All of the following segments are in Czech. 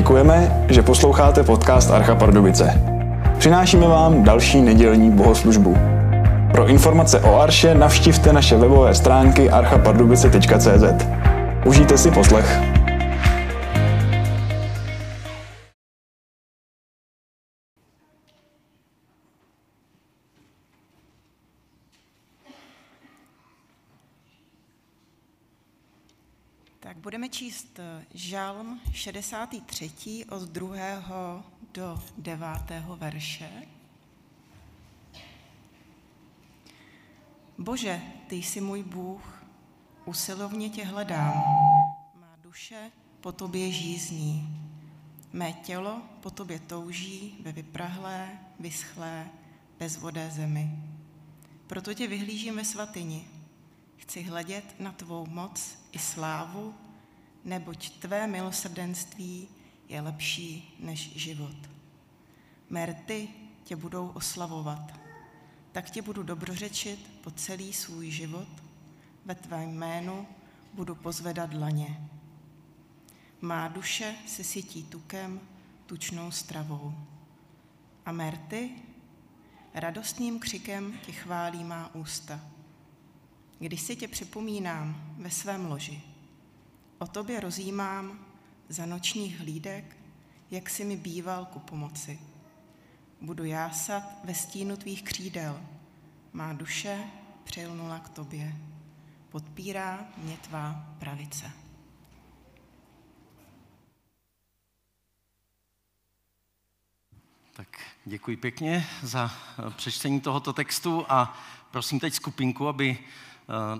Děkujeme, že posloucháte podcast Archa Pardubice. Přinášíme vám další nedělní bohoslužbu. Pro informace o Arše navštivte naše webové stránky archapardubice.cz. Užijte si poslech. Budeme číst eh, Žalm 63. od 2. do 9. verše. Bože, ty jsi můj Bůh, usilovně tě hledám. Má duše po tobě žízní. Mé tělo po tobě touží ve vyprahlé, vyschlé, bezvodé zemi. Proto tě vyhlížím ve svatyni. Chci hledět na tvou moc i slávu, neboť tvé milosrdenství je lepší než život. Merty tě budou oslavovat, tak tě budu dobrořečit po celý svůj život, ve tvém jménu budu pozvedat dlaně. Má duše se sytí tukem, tučnou stravou. A Merty radostným křikem tě chválí má ústa. Když si tě připomínám ve svém loži, o tobě rozjímám za nočních hlídek, jak si mi býval ku pomoci. Budu jásat ve stínu tvých křídel, má duše přilnula k tobě. Podpírá mě tvá pravice. Tak děkuji pěkně za eh, přečtení tohoto textu a prosím teď skupinku, aby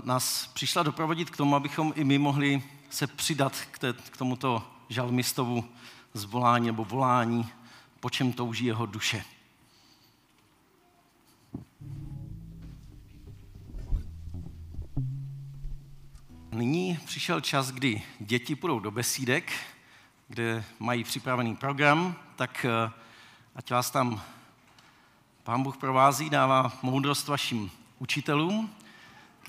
nás přišla doprovodit k tomu, abychom i my mohli se přidat k, té, k tomuto žalmistovu zvolání nebo volání, po čem touží jeho duše. Nyní přišel čas, kdy děti půjdou do besídek, kde mají připravený program, tak eh, ať vás tam Pán Bůh provází, dává moudrost vašim učitelům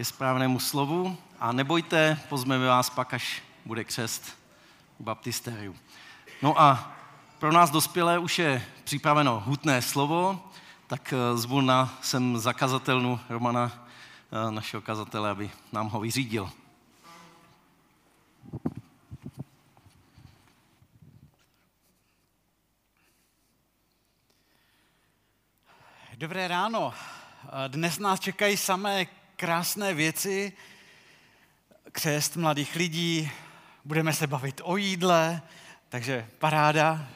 ke správnému slovu a nebojte, pozmeme vás pak, až bude křest u baptistériu. No a pro nás dospělé už je připraveno hutné slovo, tak eh, zvu na sem zakazatelnu Romana, eh, našeho kazatele, aby nám ho vyřídil. Dobré ráno. Dnes nás čekají samé krásné věci, křest mladých lidí, budeme se bavit o jídle, takže paráda.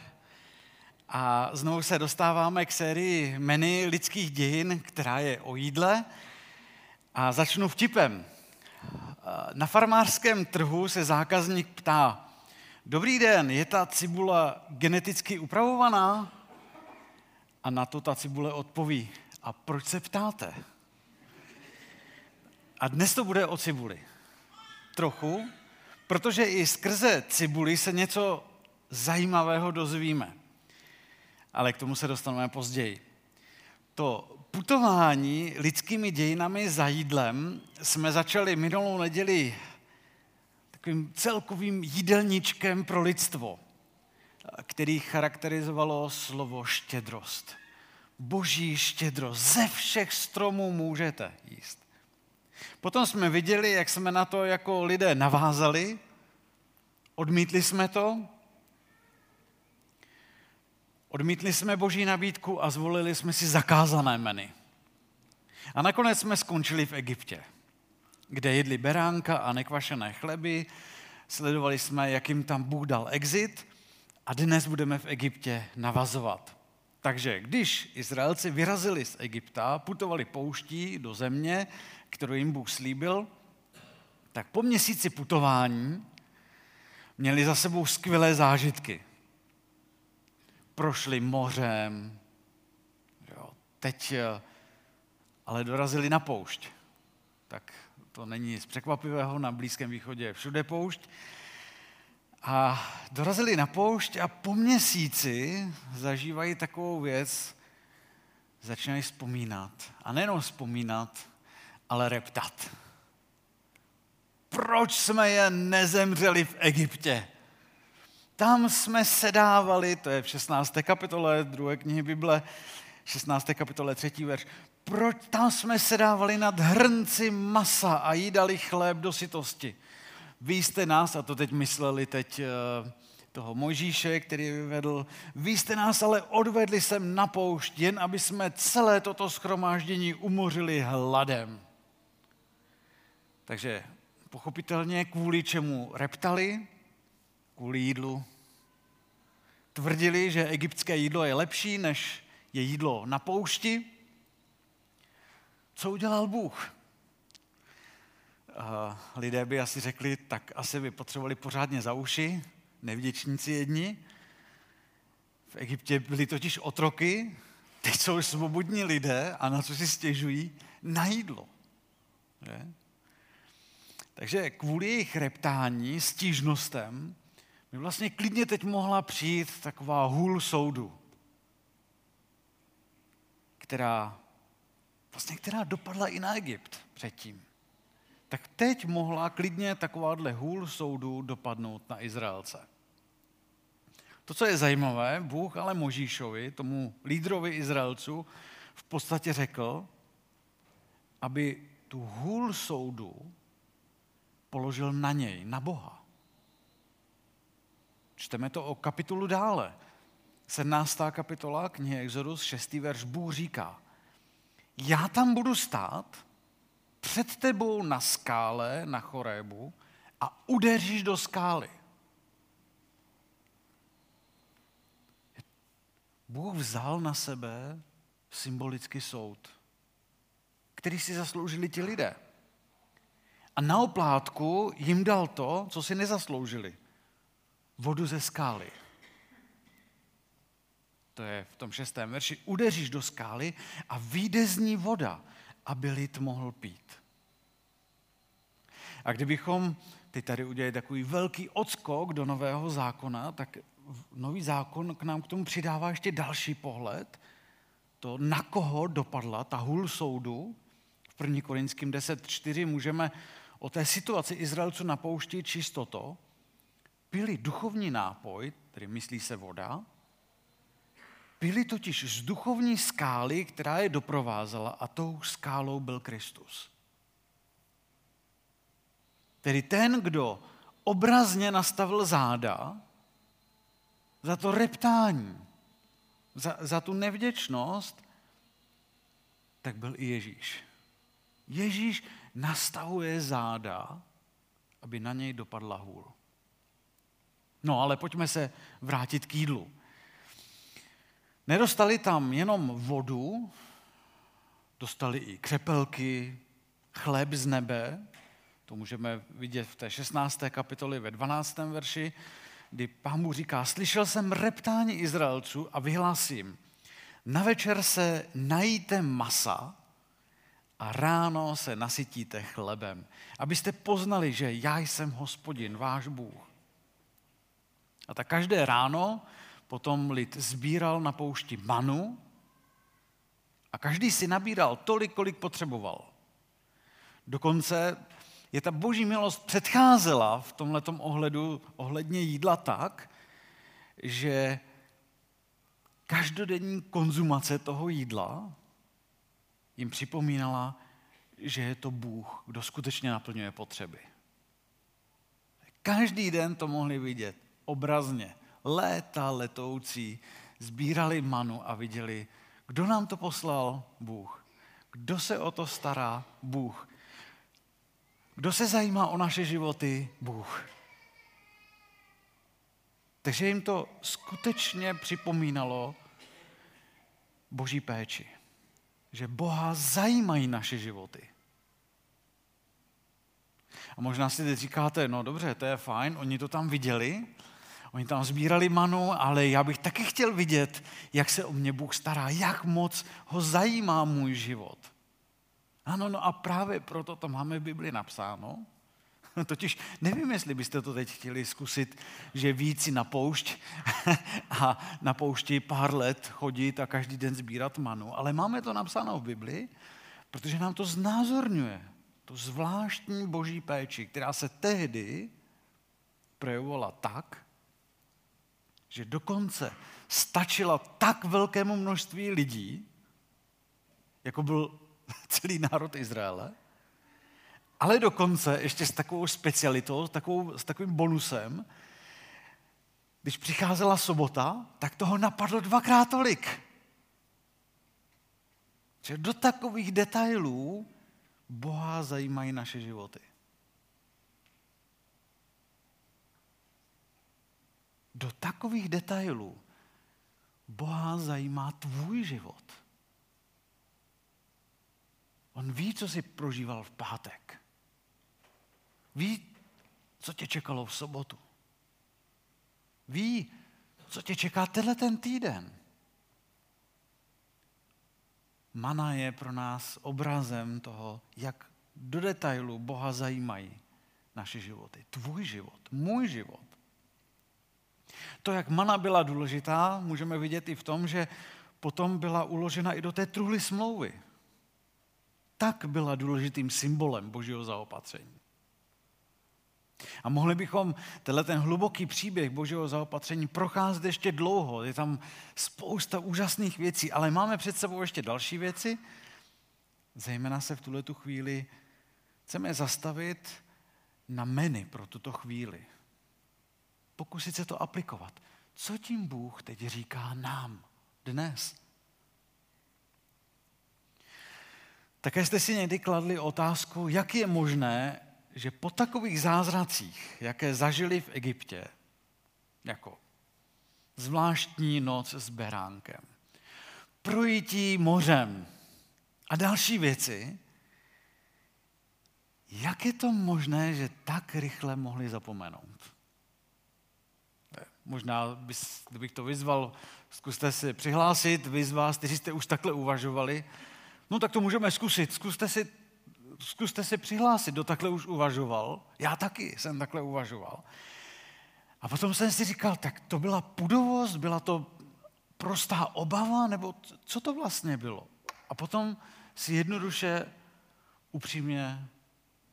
A znovu se dostáváme k sérii menu lidských dějin, která je o jídle. A začnu vtipem. Na farmářském trhu se zákazník ptá, dobrý den, je ta cibule geneticky upravovaná? A na to ta cibule odpoví, a proč se ptáte? A dnes to bude o cibuli. Trochu, protože i skrze cibuli se něco zajímavého dozvíme. Ale k tomu se dostaneme později. To putování lidskými dějinami za jídlem jsme začali minulou neděli takovým celkovým jídelníčkem pro lidstvo, který charakterizovalo slovo štědrost. Boží štědrost. Ze všech stromů můžete jíst. Potom jsme viděli, jak jsme na to jako lidé navázali, odmítli jsme to, odmítli jsme boží nabídku a zvolili jsme si zakázané meny. A nakonec jsme skončili v Egyptě, kde jedli beránka a nekvašené chleby, sledovali jsme, jak jim tam Bůh dal exit a dnes budeme v Egyptě navazovat. Takže když Izraelci vyrazili z Egypta, putovali pouští do země, kterou jim Bůh slíbil, tak po měsíci putování měli za sebou skvělé zážitky. Prošli mořem, jo, teď eh, ale dorazili na poušť. Tak to není nic překvapivého, na Blízkém východě je všude poušť. A dorazili na poušť a po měsíci zažívají takovou věc, začínají vzpomínat. A nejenom vzpomínat, ale reptat. Proč jsme je nezemřeli v Egyptě? Tam jsme sedávali, to je v 16. kapitole druhé knihy Bible, 16. kapitole 3. verš. Proč tam jsme sedávali nad hrnci masa a jídali chléb do sytosti. Vy jste nás, a to teď mysleli teď eh, toho Mojžíše, který vyvedl, vy jste nás ale odvedli sem na poušť, jen aby jsme celé toto schromáždění umořili hladem. Takže pochopitelně kvůli čemu reptali, kvůli jídlu. Tvrdili, že egyptské jídlo je lepší, než je jídlo na poušti. Co udělal Bůh? lidé by asi řekli, tak asi by potřebovali pořádně za uši, nevděčníci jedni. V Egyptě byli totiž otroky, teď jsou svobodní lidé a na co si stěžují? Na jídlo. Že? Takže kvůli jejich reptání, stížnostem, by vlastně klidně teď mohla přijít taková hůl soudu, která, vlastně která dopadla i na Egypt předtím. Tak teď mohla klidně takováhle hůl soudu dopadnout na Izraelce. To, co je zajímavé, Bůh ale Možíšovi, tomu lídrovi Izraelců, v podstatě řekl, aby tu hůl soudu položil na něj, na Boha. Čteme to o kapitolu dále. 17. kapitola knihy Exodus, 6. verš, Bůh říká, já tam budu stát před tebou na skále, na chorébu a udeříš do skály. Bůh vzal na sebe symbolický soud, který si zasloužili ti lidé. A na oplátku jim dal to, co si nezasloužili. Vodu ze skály. To je v tom šestém verši. Udeříš do skály a vyjde z ní voda, aby lid mohl pít. A kdybychom teď tady udělali takový velký odskok do nového zákona, tak nový zákon k nám k tomu přidává ještě další pohled, to, na koho dopadla ta hůl soudu. V 1. Korinským 10.4 můžeme o té situaci Izraelců na poušti čistoto, pili duchovní nápoj, tedy myslí se voda, pili totiž z duchovní skály, která je doprovázela a tou skálou byl Kristus. Tedy ten, kdo obrazně nastavil záda, za to reptání, za, za tu nevděčnost, tak byl i Ježíš. Ježíš nastavuje záda, aby na něj dopadla hůl. No ale pojďme se vrátit k jídlu. Nedostali tam jenom vodu, dostali i křepelky, chléb z nebe, to můžeme vidět v té 16. kapitoli ve 12. verši, kdy pán mu říká, slyšel jsem reptání Izraelců a vyhlásím, na večer se najíte masa a ráno se nasytíte chlebem, abyste poznali, že já jsem hospodin, váš Bůh. A tak každé ráno potom lid sbíral na poušti manu a každý si nabíral tolik, kolik potřeboval. Dokonce je ta boží milost předcházela v tomto ohledu ohledně jídla tak, že každodenní konzumace toho jídla jim připomínala, že je to Bůh, kdo skutečně naplňuje potřeby. Každý den to mohli vidět obrazně. Léta letoucí sbírali manu a viděli, kdo nám to poslal? Bůh. Kdo se o to stará? Bůh. Kdo se zajímá o naše životy? Bůh. Takže jim to skutečně připomínalo boží péči. Že Boha zajímají naše životy. A možná si teď říkáte, no dobře, to je fajn, oni to tam viděli, oni tam sbírali manu, ale já bych taky chtěl vidět, jak se o mě Bůh stará, jak moc ho zajímá můj život. Ano, no a právě proto to máme v Bibli napsáno. Totiž nevím, jestli byste to teď chtěli zkusit, že víc na poušť a na poušti pár let chodit a každý den sbírat manu, ale máme to napsáno v Bibli, protože nám to znázorňuje tu zvláštní boží péči, která se tehdy projevovala tak, že dokonce stačila tak velkému množství lidí, jako byl celý národ Izraele, ale dokonce ještě s takovou specialitou, s, takovou, s takovým bonusem, když přicházela sobota, tak toho napadlo dvakrát tolik. Že do takových detailů Boha zajímají naše životy. Do takových detailů Boha zajímá tvůj život. On ví, co jsi prožíval v pátek. Ví, co tě čekalo v sobotu. Ví, co tě čeká tenhle ten týden. Mana je pro nás obrazem toho, jak do detailu Boha zajímají naše životy. Tvůj život, můj život. To, jak mana byla důležitá, můžeme vidět i v tom, že potom byla uložena i do té truhly smlouvy. Tak byla důležitým symbolem božího zaopatření. A mohli bychom tenhle ten hluboký příběh božího zaopatření procházet ještě dlouho. Je tam spousta úžasných věcí, ale máme před sebou ještě další věci. Zejména se v tuhle tu chvíli chceme zastavit na meny pro tuto chvíli. Pokusit se to aplikovat. Co tím Bůh teď říká nám dnes? Také jste si někdy kladli otázku, jak je možné, že po takových zázracích, jaké zažili v Egyptě, jako zvláštní noc s beránkem, projítí mořem a další věci, jak je to možné, že tak rychle mohli zapomenout? Možná, bys, kdybych to vyzval, zkuste si přihlásit, vy z vás, kteří jste už takhle uvažovali, no tak to můžeme zkusit. Zkuste si zkuste se přihlásit, do takhle už uvažoval. Já taky jsem takhle uvažoval. A potom jsem si říkal, tak to byla pudovost, byla to prostá obava, nebo co to vlastně bylo? A potom si jednoduše, upřímně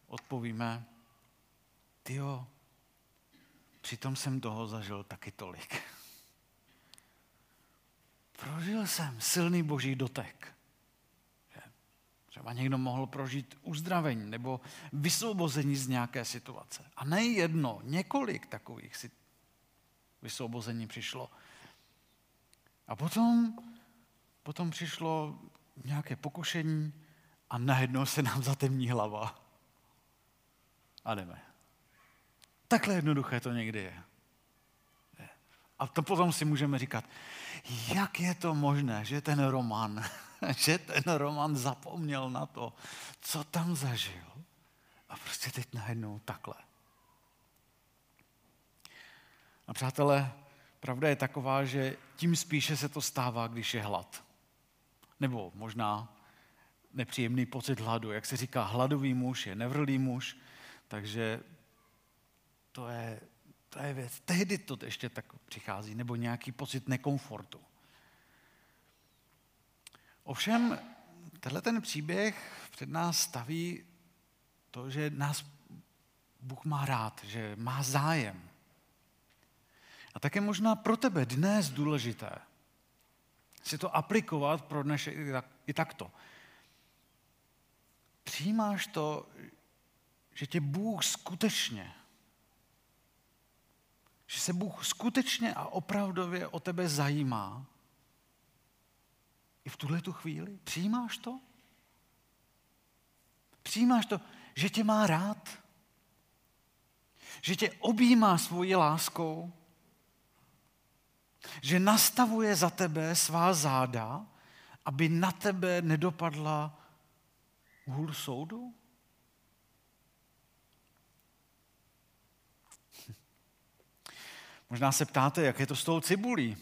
odpovíme, tyjo, přitom jsem toho zažil taky tolik. Prožil jsem silný boží dotek. Třeba někdo mohl prožít uzdravení nebo vysvobození z nějaké situace. A ne jedno, několik takových si vysvobození přišlo. A potom, potom přišlo nějaké pokušení a najednou se nám zatemní hlava. A jdeme. Takhle jednoduché to někdy je. A to potom si můžeme říkat, jak je to možné, že ten román že ten Roman zapomněl na to, co tam zažil. A prostě teď najednou takhle. A přátelé, pravda je taková, že tím spíše se to stává, když je hlad. Nebo možná nepříjemný pocit hladu. Jak se říká, hladový muž je nevrlý muž, takže to je, to je věc. Tehdy to ještě tak přichází, nebo nějaký pocit nekomfortu. Ovšem, tenhle ten příběh před nás staví to, že nás Bůh má rád, že má zájem. A také možná pro tebe dnes důležité si to aplikovat pro dnešek i takto. Přijímáš to, že tě Bůh skutečně, že se Bůh skutečně a opravdově o tebe zajímá i v tuhle tu chvíli? Přijímáš to? Přijímáš to, že tě má rád? Že tě objímá svojí láskou? Že nastavuje za tebe svá záda, aby na tebe nedopadla hůl soudu? Možná se ptáte, jak je to s tou cibulí.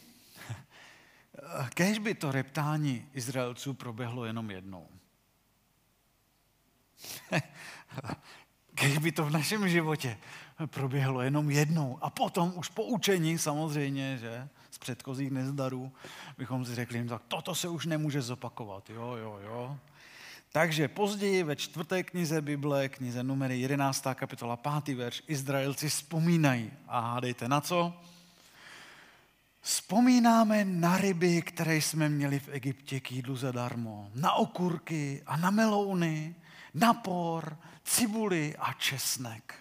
Kež by to reptání Izraelců proběhlo jenom jednou. Kež by to v našem životě proběhlo jenom jednou. A potom už po učení samozřejmě, že z předchozích nezdarů, bychom si řekli, tak toto se už nemůže zopakovat. Jo, jo, jo. Takže později ve čtvrté knize Bible, knize numery 11. kapitola 5. verš, Izraelci vzpomínají. A hádejte na co? Vzpomínáme na ryby, které jsme měli v Egyptě k jídlu zadarmo, na okurky a na melouny, na por, cibuli a česnek.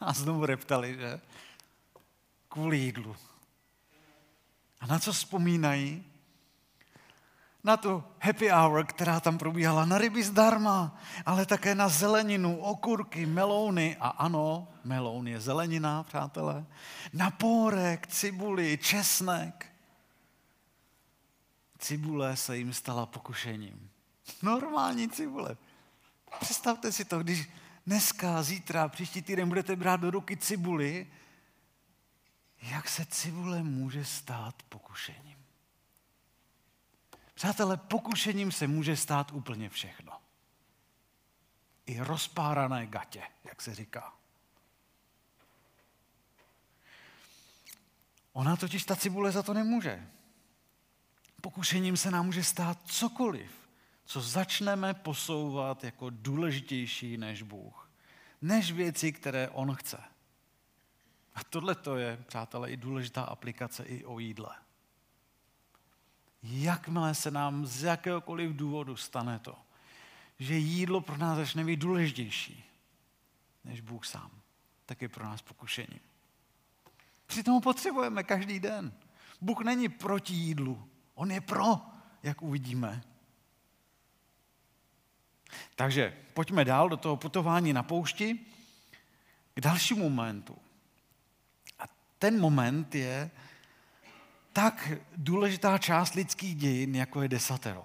A znovu reptali, že? Kvůli jídlu. A na co vzpomínají? Na tu happy hour, která tam probíhala, na ryby zdarma, ale také na zeleninu, okurky, melouny a ano, meloun je zelenina, přátelé, na pórek, cibuli, česnek. Cibule se jim stala pokušením. Normální cibule. Představte si to, když dneska, zítra, příští týden budete brát do ruky cibuli, jak se cibule může stát pokušením. Přátelé, pokušením se může stát úplně všechno. I rozpárané gatě, jak se říká. Ona totiž ta cibule za to nemůže. Pokušením se nám může stát cokoliv, co začneme posouvat jako důležitější než Bůh. Než věci, které On chce. A tohle to je, přátelé, i důležitá aplikace i o jídle. Jakmile se nám z jakéhokoliv důvodu stane to, že jídlo pro nás začne být důležitější než Bůh sám, tak je pro nás pokušením. Přitom potřebujeme každý den. Bůh není proti jídlu, on je pro, jak uvidíme. Takže pojďme dál do toho putování na poušti k dalšímu momentu. A ten moment je tak důležitá část lidských dějin, jako je desatero.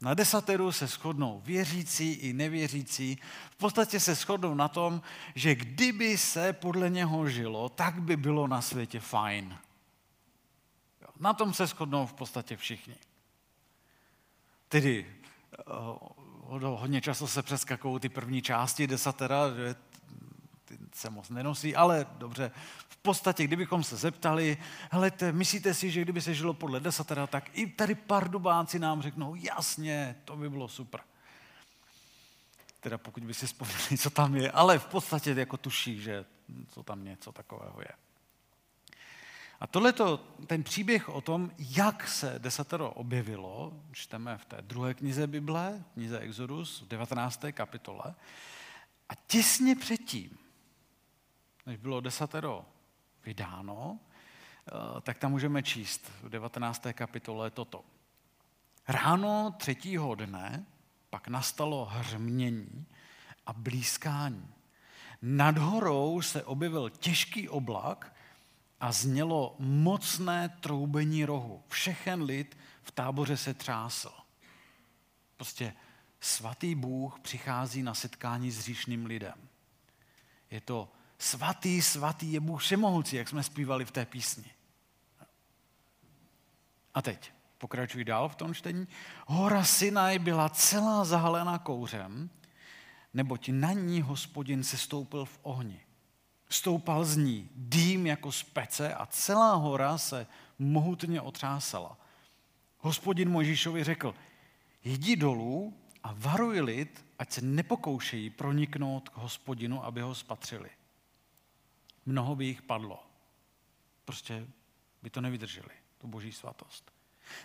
Na desateru se shodnou věřící i nevěřící. V podstatě se shodnou na tom, že kdyby se podle něho žilo, tak by bylo na světě fajn. Na tom se shodnou v podstatě všichni. Tedy eh, hodně často se přeskakují ty první části desatera, že se moc nenosí, ale dobře, v podstatě, kdybychom se zeptali, helejte, myslíte si, že kdyby se žilo podle desatera, tak i tady pardubáci nám řeknou, jasně, to by bylo super. Teda pokud by si vzpomněli, co tam je, ale v podstatě jako tuší, že co tam něco takového je. A tohle ten příběh o tom, jak se desatero objevilo, čteme v té druhé knize Bible, knize Exodus, v 19. kapitole. A těsně předtím, než bylo desatero vydáno, eh, tak tam můžeme číst v 19. kapitole toto. Ráno třetího dne pak nastalo hřmění a blízkání. Nad horou se objevil těžký oblak a znělo mocné troubení rohu. Všechen lid v táboře se třásl. Prostě svatý Bůh přichází na setkání s říšným lidem. Je to svatý, svatý je Bůh všemohoucí, jak jsme zpívali v té písni. A teď pokračuji dál v tom čtení. Hora Sinaj byla celá zahalena kouřem, neboť na ní hospodin se stoupil v ohni. Stoupal z ní dým jako z pece a celá hora se mohutně otřásala. Hospodin Mojžíšovi řekl, jdi dolů a varuj lid, ať se nepokoušejí proniknout k hospodinu, aby ho spatřili mnoho by jich padlo. Prostě by to nevydrželi, tu boží svatost.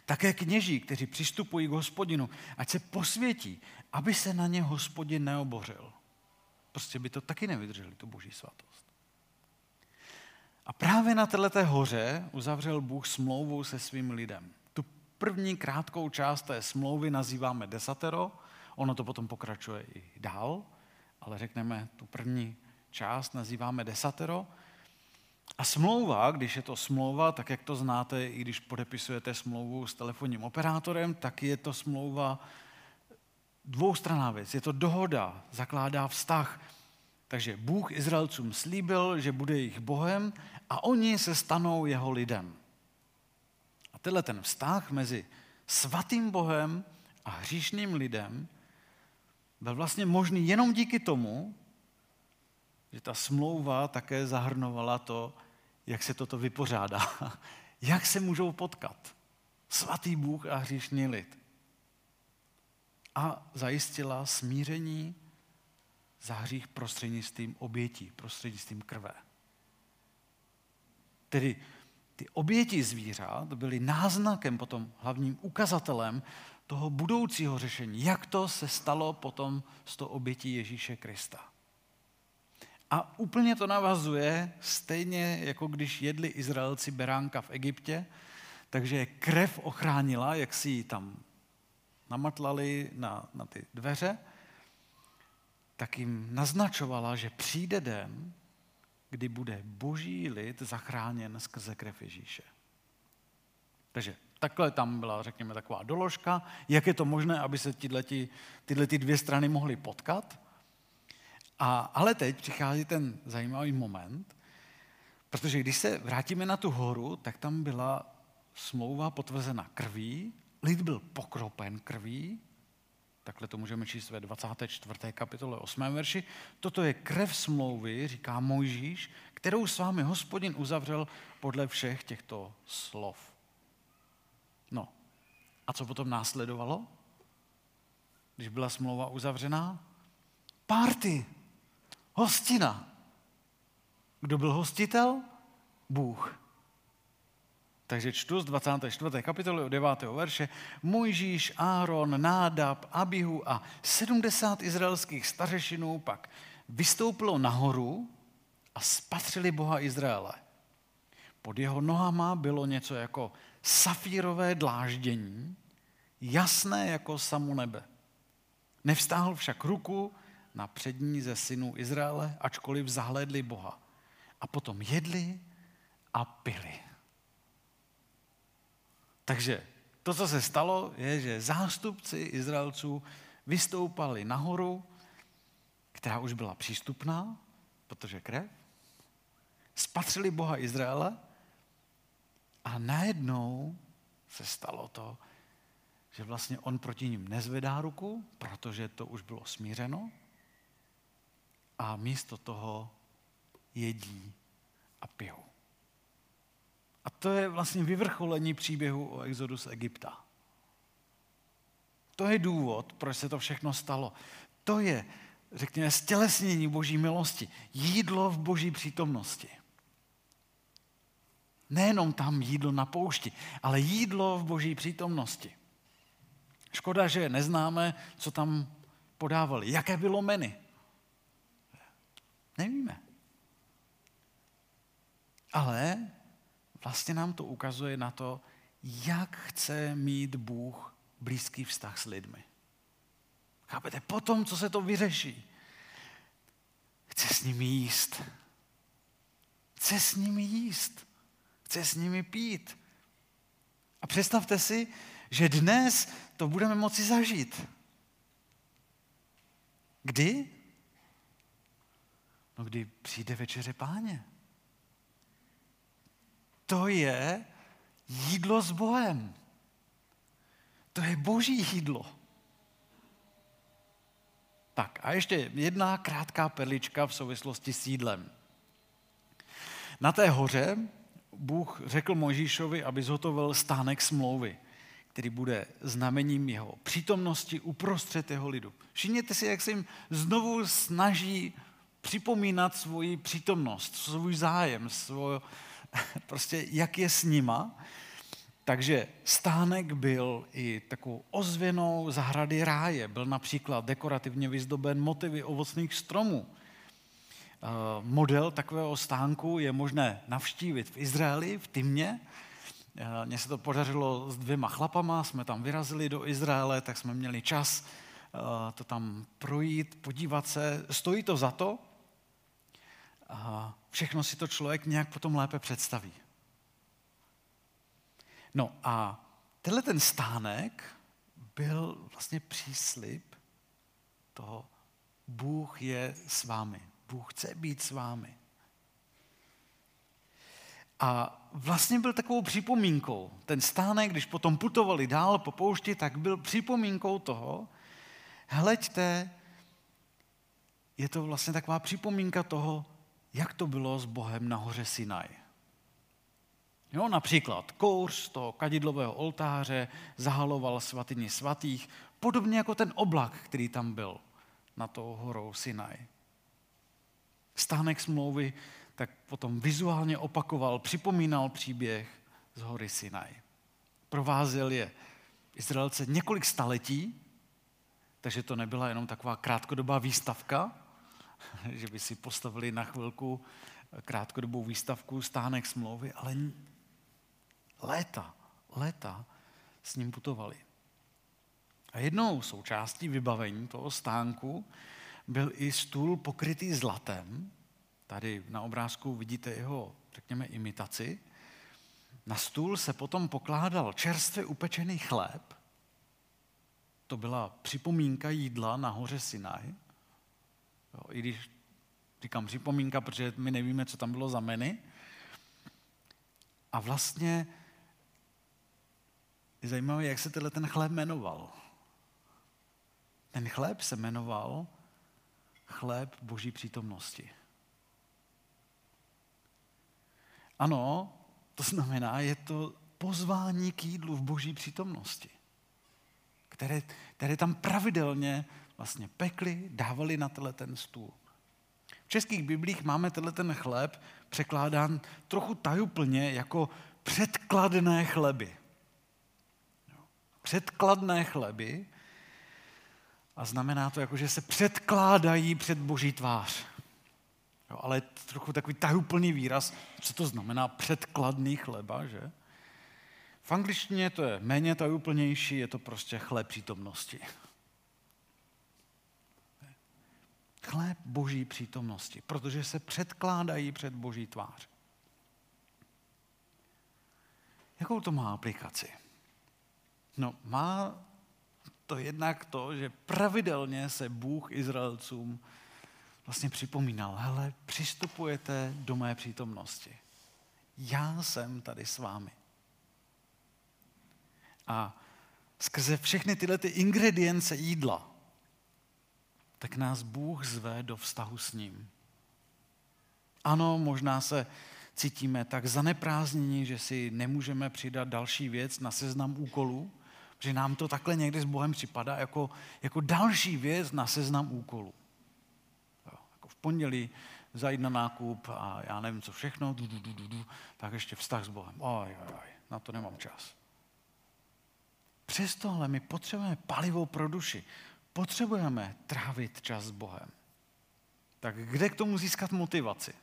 Také kněží, kteří přistupují k hospodinu, ať se posvětí, aby se na ně hospodin neobořil. Prostě by to taky nevydrželi, tu boží svatost. A právě na této hoře uzavřel Bůh smlouvu se svým lidem. Tu první krátkou část té smlouvy nazýváme desatero, ono to potom pokračuje i dál, ale řekneme tu první část nazýváme desatero. A smlouva, když je to smlouva, tak jak to znáte, i když podepisujete smlouvu s telefonním operátorem, tak je to smlouva dvoustraná věc. Je to dohoda, zakládá vztah. Takže Bůh Izraelcům slíbil, že bude jejich Bohem a oni se stanou jeho lidem. A tenhle ten vztah mezi svatým Bohem a hříšným lidem byl vlastně možný jenom díky tomu, že ta smlouva také zahrnovala to, jak se toto vypořádá. jak se můžou potkat svatý Bůh a hříšný lid. A zajistila smíření za hřích prostřednictvím obětí, prostřednictvím krve. Tedy ty oběti zvířat byly náznakem, potom hlavním ukazatelem toho budoucího řešení. Jak to se stalo potom z toho obětí Ježíše Krista. A úplně to navazuje stejně, jako když jedli Izraelci beránka v Egyptě, takže krev ochránila, jak si ji tam namatlali na, na ty dveře, tak jim naznačovala, že přijde den, kdy bude boží lid zachráněn skrze krev Ježíše. Takže takhle tam byla, řekněme, taková doložka, jak je to možné, aby se tyhle ty dvě strany mohly potkat. A, ale teď přichází ten zajímavý moment, protože když se vrátíme na tu horu, tak tam byla smlouva potvrzena krví, lid byl pokropen krví, takhle to můžeme číst ve 24. kapitole 8. verši. Toto je krev smlouvy, říká Mojžíš, kterou s vámi hospodin uzavřel podle všech těchto slov. No, a co potom následovalo? Když byla smlouva uzavřená? Párty, hostina. Kdo byl hostitel? Bůh. Takže čtu z 24. kapitoly od 9. verše. Mojžíš, Áron, Nádab, Abihu a 70 izraelských stařešinů pak vystoupilo nahoru a spatřili Boha Izraele. Pod jeho nohama bylo něco jako safírové dláždění, jasné jako samu nebe. Nevstáhl však ruku na přední ze synů Izraele, ačkoliv zahledli Boha. A potom jedli a pili. Takže to, co se stalo, je, že zástupci Izraelců vystoupali nahoru, která už byla přístupná, protože krev, spatřili Boha Izraele a najednou se stalo to, že vlastně on proti ním nezvedá ruku, protože to už bylo smířeno a místo toho jedí a pijou. A to je vlastně vyvrcholení příběhu o exodu z Egypta. To je důvod, proč se to všechno stalo. To je, řekněme, stělesnění boží milosti. Jídlo v boží přítomnosti. Nejenom tam jídlo na poušti, ale jídlo v boží přítomnosti. Škoda, že neznáme, co tam podávali. Jaké bylo menu? Nevíme. Ale vlastně nám to ukazuje na to, jak chce mít Bůh blízký vztah s lidmi. Chápete? Potom, co se to vyřeší, chce s nimi jíst. Chce s nimi jíst. Chce s nimi pít. A představte si, že dnes to budeme moci zažít. Kdy? No kdy přijde večeře páně to je jídlo s Bohem. To je boží jídlo. Tak a ještě jedna krátká perlička v souvislosti s jídlem. Na té hoře Bůh řekl Mojžíšovi, aby zhotovil stánek smlouvy, který bude znamením jeho přítomnosti uprostřed jeho lidu. Všimněte si, jak se jim znovu snaží připomínat svoji přítomnost, svůj zájem, svoj, prostě jak je s nima. Takže stánek byl i takovou ozvěnou zahrady ráje. Byl například dekorativně vyzdoben motivy ovocných stromů. Eh, model takového stánku je možné navštívit v Izraeli, v Tymě. Eh, mně se to podařilo s dvěma chlapama, jsme tam vyrazili do Izraele, tak jsme měli čas eh, to tam projít, podívat se. Stojí to za to, a všechno si to člověk nějak potom lépe představí. No a tenhle ten stánek byl vlastně příslip toho, Bůh je s vámi. Bůh chce být s vámi. A vlastně byl takovou připomínkou. Ten stánek, když potom putovali dál po poušti, tak byl připomínkou toho, hleďte, je to vlastně taková připomínka toho, jak to bylo s Bohem na hoře Sinaj. Jo, například kouř z toho kadidlového oltáře zahaloval svatyni svatých, podobně jako ten oblak, který tam byl na tou horou Sinaj. Stánek smlouvy tak potom vizuálně opakoval, připomínal příběh z hory Sinai. Provázel je Izraelce několik staletí, takže to nebyla jenom taková krátkodobá výstavka, že by si postavili na chvilku krátkodobou výstavku stánek smlouvy, ale léta, léta s ním putovali. A jednou součástí vybavení toho stánku byl i stůl pokrytý zlatem. Tady na obrázku vidíte jeho, řekněme, imitaci. Na stůl se potom pokládal čerstvě upečený chléb. To byla připomínka jídla na hoře Sinai. Jo, I když říkám připomínka, protože my nevíme, co tam bylo za meny. A vlastně je zajímavé, jak se tenhle ten chléb jmenoval. Ten chléb se jmenoval chléb boží přítomnosti. Ano, to znamená, je to pozvání k jídlu v boží přítomnosti, které, které tam pravidelně vlastně pekli, dávali na tenhle ten stůl. V českých biblích máme tenhle ten chléb překládán trochu tajuplně jako předkladné chleby. Předkladné chleby a znamená to, jako, že se předkládají před boží tvář. Jo, ale trochu takový tajuplný výraz, co to znamená předkladný chleba, že? V angličtině to je méně tajuplnější, je to prostě chléb přítomnosti. Chléb boží přítomnosti, protože se předkládají před boží tvář. Jakou to má aplikaci? No, má to jednak to, že pravidelně se Bůh Izraelcům vlastně připomínal, hele, přistupujete do mé přítomnosti. Já jsem tady s vámi. A skrze všechny tyhle ty ingredience jídla, tak nás Bůh zve do vztahu s ním. Ano, možná se cítíme tak zaneprázdnění, že si nemůžeme přidat další věc na seznam úkolů, že nám to takhle někdy s Bohem připadá jako, jako další věc na seznam úkolů. Jo, jako v pondělí zajít na nákup a já nevím, co všechno, du, du, du, du, du, tak ještě vztah s Bohem. Oj, oj, oj, na to nemám čas. Přesto ale my potřebujeme palivo pro duši. Potřebujeme trávit čas s Bohem. Tak kde k tomu získat motivaci?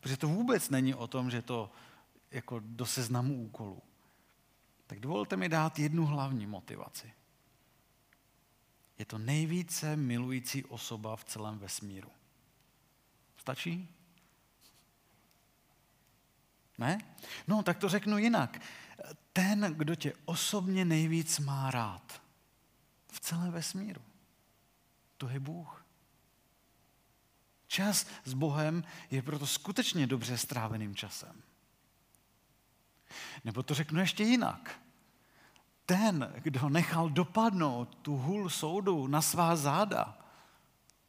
Protože to vůbec není o tom, že to jako do seznamu úkolů tak dovolte mi dát jednu hlavní motivaci. Je to nejvíce milující osoba v celém vesmíru. Stačí? Ne? No, tak to řeknu jinak. Ten, kdo tě osobně nejvíc má rád v celém vesmíru, to je Bůh. Čas s Bohem je proto skutečně dobře stráveným časem. Nebo to řeknu ještě jinak. Ten, kdo nechal dopadnout tu hůl soudu na svá záda,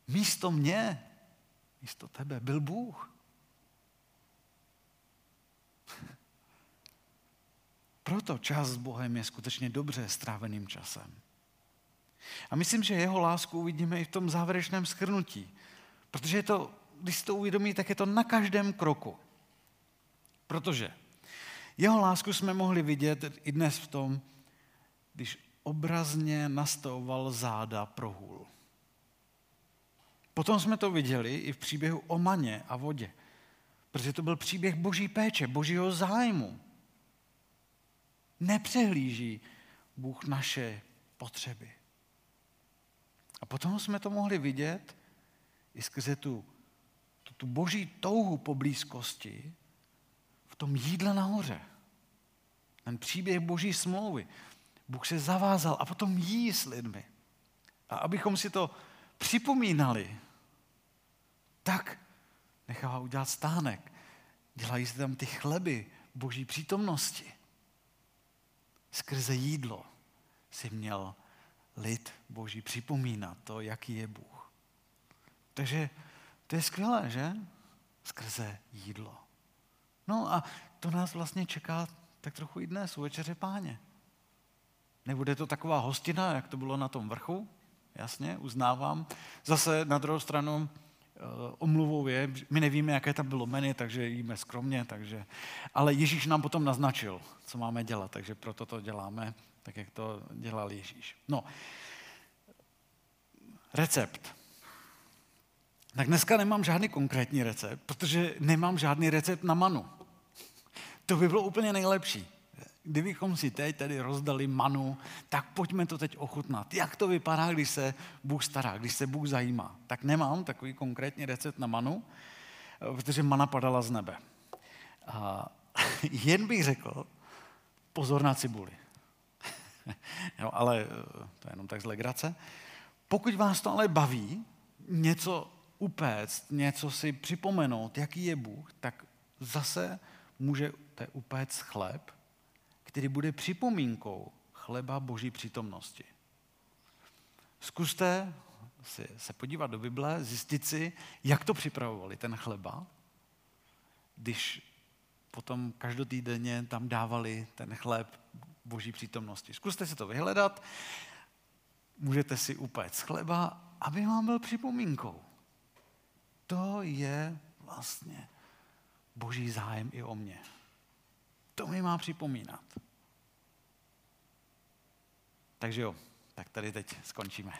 místo mě, místo tebe, byl Bůh. Proto čas s Bohem je skutečně dobře stráveným časem. A myslím, že jeho lásku uvidíme i v tom závěrečném schrnutí. Protože je to, když si to uvědomí, tak je to na každém kroku. Protože jeho lásku jsme mohli vidět i dnes v tom, když obrazně nastavoval záda pro hůl. Potom jsme to viděli i v příběhu o maně a vodě, protože to byl příběh boží péče, božího zájmu. Nepřehlíží Bůh naše potřeby. Potom jsme to mohli vidět i skrze tu, tu, tu boží touhu po blízkosti v tom jídle nahoře. Ten příběh boží smlouvy. Bůh se zavázal a potom jí s lidmi. A abychom si to připomínali, tak nechává udělat stánek. Dělají se tam ty chleby boží přítomnosti. Skrze jídlo si měl lid boží připomínat to, jaký je Bůh. Takže to je skvělé, že? Skrze jídlo. No a to nás vlastně čeká tak trochu i dnes u večeře páně. Nebude to taková hostina, jak to bylo na tom vrchu, jasně, uznávám. Zase na druhou stranu omluvou je, my nevíme, jaké tam bylo menu, takže jíme skromně, takže, ale Ježíš nám potom naznačil, co máme dělat, takže proto to děláme, tak jak to dělal Ježíš. No, recept. Tak dneska nemám žádný konkrétní recept, protože nemám žádný recept na manu. To by bylo úplně nejlepší. Kdybychom si teď tady rozdali manu, tak pojďme to teď ochutnat. Jak to vypadá, když se Bůh stará, když se Bůh zajímá. Tak nemám takový konkrétní recept na manu, protože mana padala z nebe. A jen bych řekl, pozor na cibuli. jo, ale to je jenom tak z legrace. Pokud vás to ale baví, něco upéct, něco si připomenout, jaký je Bůh, tak zase můžete upéct chléb, který bude připomínkou chleba boží přítomnosti. Zkuste si, se podívat do Bible, zjistit si, jak to připravovali, ten chleba, když potom každotýdenně tam dávali ten chléb boží přítomnosti. Zkuste si to vyhledat, můžete si upéct chleba, aby vám byl připomínkou. To je vlastně boží zájem i o mě. To mi má připomínat. Takže jo, tak tady teď skončíme.